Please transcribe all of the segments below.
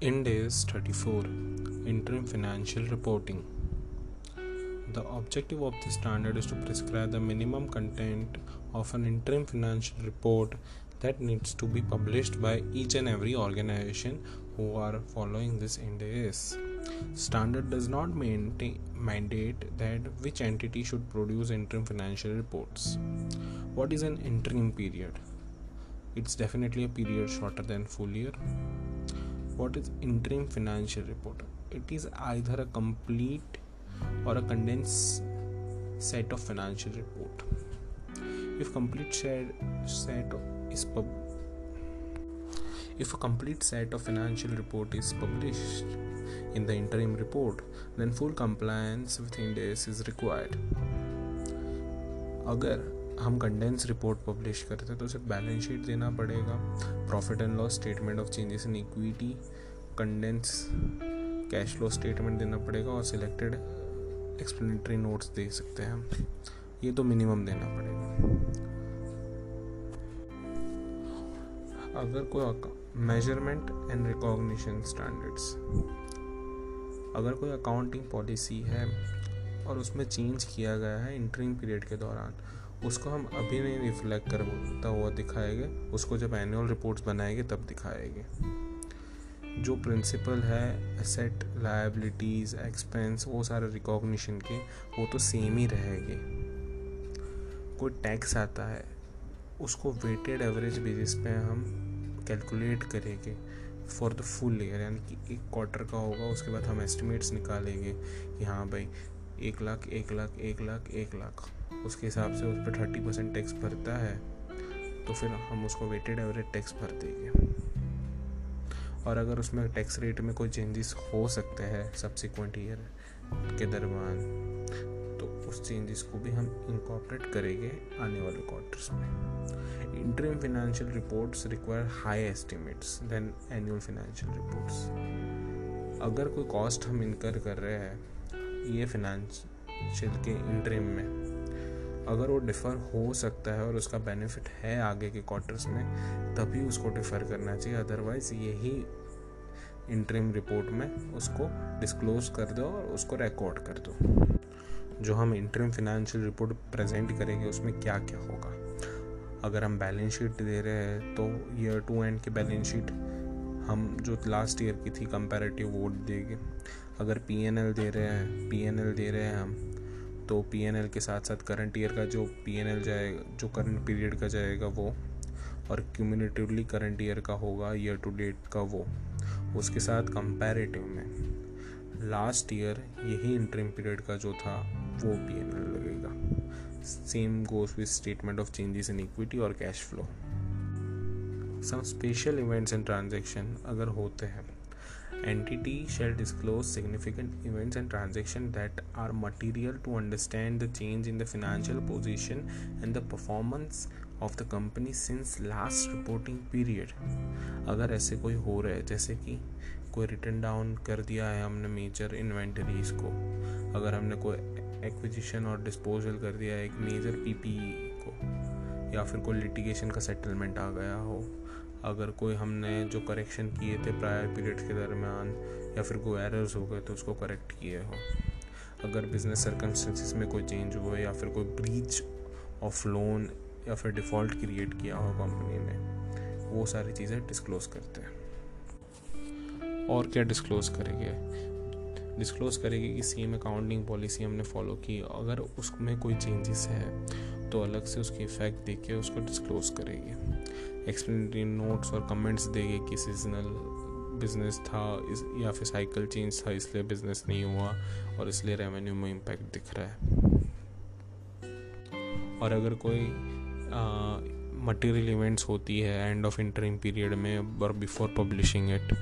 Ind AS 34 Interim Financial Reporting. The objective of this standard is to prescribe the minimum content of an interim financial report that needs to be published by each and every organization who are following this Ind AS. Standard does not maintain, mandate that which entity should produce interim financial reports. What is an interim period? It's definitely a period shorter than full year what is interim financial report it is either a complete or a condensed set of financial report if complete set, set is pub if a complete set of financial report is published in the interim report then full compliance with Ind AS is required अगर हम condense report publish करते हैं तो उसे balance sheet देना पड़ेगा। Profit and loss statement of changes in equity condense cash flow statement देना पड़ेगा और सिलेक्टेड एक्सप्लेनेटरी नोट्स दे सकते हैं हम। ये तो मिनिमम देना पड़ेगा। अगर कोई मेज़रमेंट एंड रिकॉग्निशन स्टैंडर्ड्स अगर कोई अकाउंटिंग पॉलिसी है और उसमें चेंज किया गया है इंटरिंग पीरियड के दौरान उसको हम अभी नहीं रिफ्लेक्ट करता हुआ दिखाएँगे। उसको जब एनुअल रिपोर्ट्स बनाएँगे, तब दिखाएँगे। जो प्रिंसिपल है एसेट लाइबिलिटीज़ एक्सपेंस वो सारे रिकॉग्निशन के, वो तो सेम ही रहेंगे। कोई टैक्स आता है, उसको वेटेड एवरेज बेसिस पे हम कैलकुलेट करेंगे फॉर द फुल ईयर यानी कि एक क्वार्टर का होगा, उसके बाद हम एस्टिमेट्स निकालेंगे कि हाँ भाई एक लाख एक लाख एक लाख एक लाख। उसके हिसाब से उस पर थर्टी परसेंट टैक्स भरता है तो फिर हम उसको वेटेड एवरेज टैक्स भर देंगे। और अगर उसमें टैक्स रेट में कोई चेंजेस हो सकते हैं सब्सिक्वेंट ईयर के दरमियान तो उस चेंजेस को भी हम इंकॉपरेट करेंगे आने वाले क्वार्टर्स में। Interim financial reports require high estimates than annual financial reports अगर कोई कॉस्ट हम इनकर कर रहे हैं ये फाइनेंशियल के इंटरिम में। अगर वो डिफ़र हो सकता है और उसका बेनिफिट है आगे के क्वार्टर्स में, तभी उसको डिफ़र करना चाहिए। अदरवाइज़ यही इंटरिम रिपोर्ट में उसको डिस्क्लोज कर दो और उसको रिकॉर्ड कर दो। जो हम इंटरिम फिनेंशियल रिपोर्ट प्रेजेंट करेंगे, उसमें क्या क्या होगा? अगर हम बैलेंस शीट दे रहे हैं तो ईयर टू एंड की बैलेंस शीट हम जो लास्ट ईयर की थी कंपैरेटिव वोट देंगे। अगर पी एन एल दे रहे हैं पी एन एल दे रहे हैं हम तो पी एन एल के साथ साथ करंट ईयर का जो पी एन एल जाएगा जो करंट पीरियड का जाएगा वो, और क्यूमिनेटिवली करंट ईयर का होगा ईयर टू डेट का वो, उसके साथ कंपैरेटिव में लास्ट ईयर यही इंटरिम पीरियड का जो था, वो पी एन एल लगेगा। Same goes with statement of changes in equity और cash flow some special events and transaction अगर होते हैं। Entity shall disclose significant events and transaction that are material to understand the change in the financial position and the performance of the company since last reporting period अगर ऐसे कोई हो रहे जैसे कि कोई रिटर्न डाउन कर दिया है हमने मेजर इन्वेंटरीज को। अगर हमने कोई एक्विजिशन और डिस्पोजल कर दिया है एक मेजर पी पी ई को। या फिर कोई लिटिगेशन का सेटलमेंट आ गया हो, अगर कोई हमने जो करेक्शन किए थे प्रायर पीरियड के दरमियान, या फिर कोई एरर्स हो गए तो उसको करेक्ट किए हो। अगर बिज़नेस सर्कमस्टेंसेस में कोई चेंज हुआ या फिर कोई ब्रीच ऑफ़ लोन या फिर डिफ़ॉल्ट क्रिएट किया हो कंपनी ने, वो सारी चीज़ें डिस्क्लोज करते हैं। और क्या डिस्क्लोज करेंगे? डिस्क्लोज करेगी कि सेम अकाउंटिंग पॉलिसी हमने फॉलो की। अगर उसमें कोई चेंजेस है तो अलग से उसकी इफ़ेक्ट देख के उसको डिस्क्लोज करेगी। एक्सप्लेनेटरी नोट्स और कमेंट्स देंगे कि सीजनल बिज़नेस था, इस, या फिर साइकिल चेंज था, इसलिए बिज़नेस नहीं हुआ और इसलिए रेवेन्यू में इम्पैक्ट दिख रहा है। और अगर कोई मटेरियल इवेंट्स होती है एंड ऑफ़ इंटरिंग पीरियड में और बिफोर पब्लिशिंग इट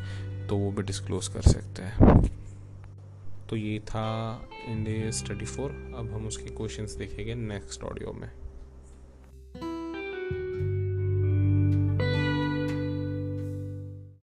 तो वो भी डिस्क्लोज कर सकते हैं। तो ये था इंडे स्टडी फोर अब हम उसके क्वेश्चंस देखेंगे नेक्स्ट ऑडियो में.